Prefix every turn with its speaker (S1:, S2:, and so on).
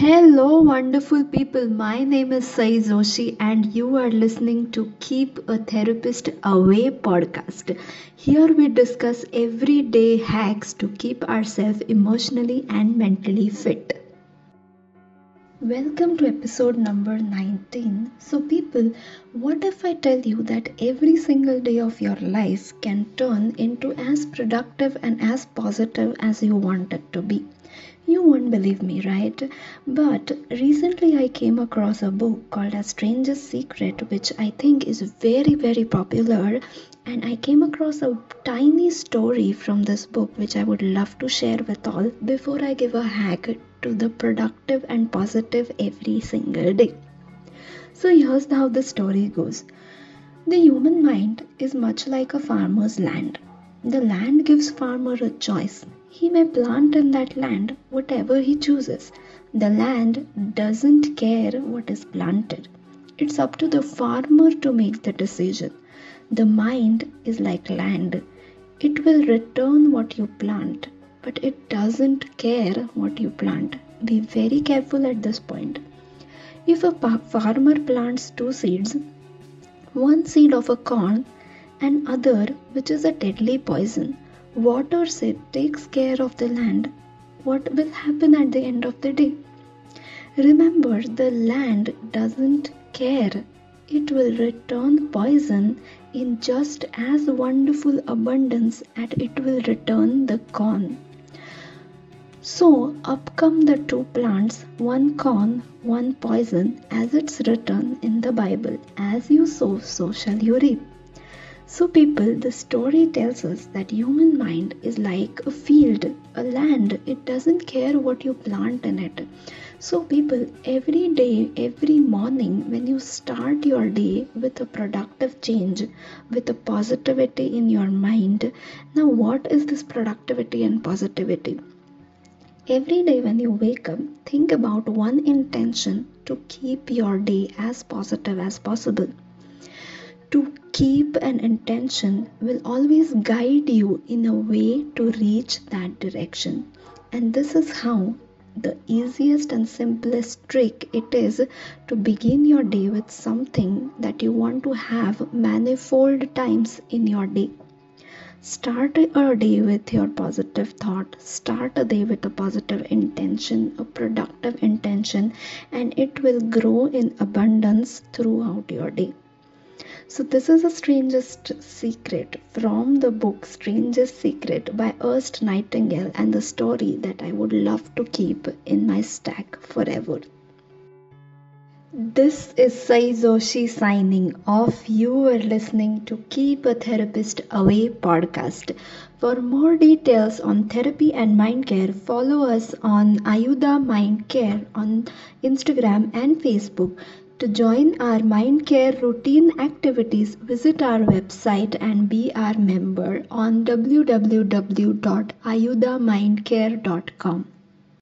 S1: Hello, wonderful people. My name is Sai Joshi, and you are listening to Keep a Therapist Away podcast. Here we discuss everyday hacks to keep ourselves emotionally and mentally fit. Welcome to episode number 19. So, people, what if I tell you that every single day of your life can turn into as productive and as positive as you want it to be? You won't believe me, right? But recently I came across a book called A Strangest Secret, which I think is very, very popular. And I came across a tiny story from this book, which I would love to share with all before I give a hack to the productive and positive every single day. So here's how the story goes The human mind is much like a farmer's land. The land gives farmer a choice he may plant in that land whatever he chooses. The land doesn't care what is planted. It's up to the farmer to make the decision. The mind is like land. It will return what you plant, but it doesn't care what you plant. Be very careful at this point. If a farmer plants two seeds, one seed of a corn and other which is a deadly poison, waters it, takes care of the land, what will happen at the end of the day? Remember, the land doesn't care. It will return poison in just as wonderful abundance as it will return the corn. So up come the two plants, one corn, one poison, as it's written in the Bible. As you sow, so shall you reap. So, people, the story tells us that human mind is like a field, a land. It doesn't care what you plant in it. So, people, every day, every morning, when you start your day with a productive change, with a positivity in your mind, now what is this productivity and positivity? Every day when you wake up, think about one intention to keep your day as positive as possible to keep an intention will always guide you in a way to reach that direction. And this is how the easiest and simplest trick it is to begin your day with something that you want to have manifold times in your day. Start a day with your positive thought. Start a day with a positive intention, a productive intention, and it will grow in abundance throughout your day. So, this is the strangest secret from the book Strangest Secret by Ernest Nightingale and the story that I would love to keep in my stack forever. This is Sai Joshi signing off. You are listening to Keep a Therapist Away podcast. For more details on therapy and mind care, follow us on Ayuda Mind Care on Instagram and Facebook. To join our mind care routine activities, visit our website and be our member on www.ayudamindcare.com.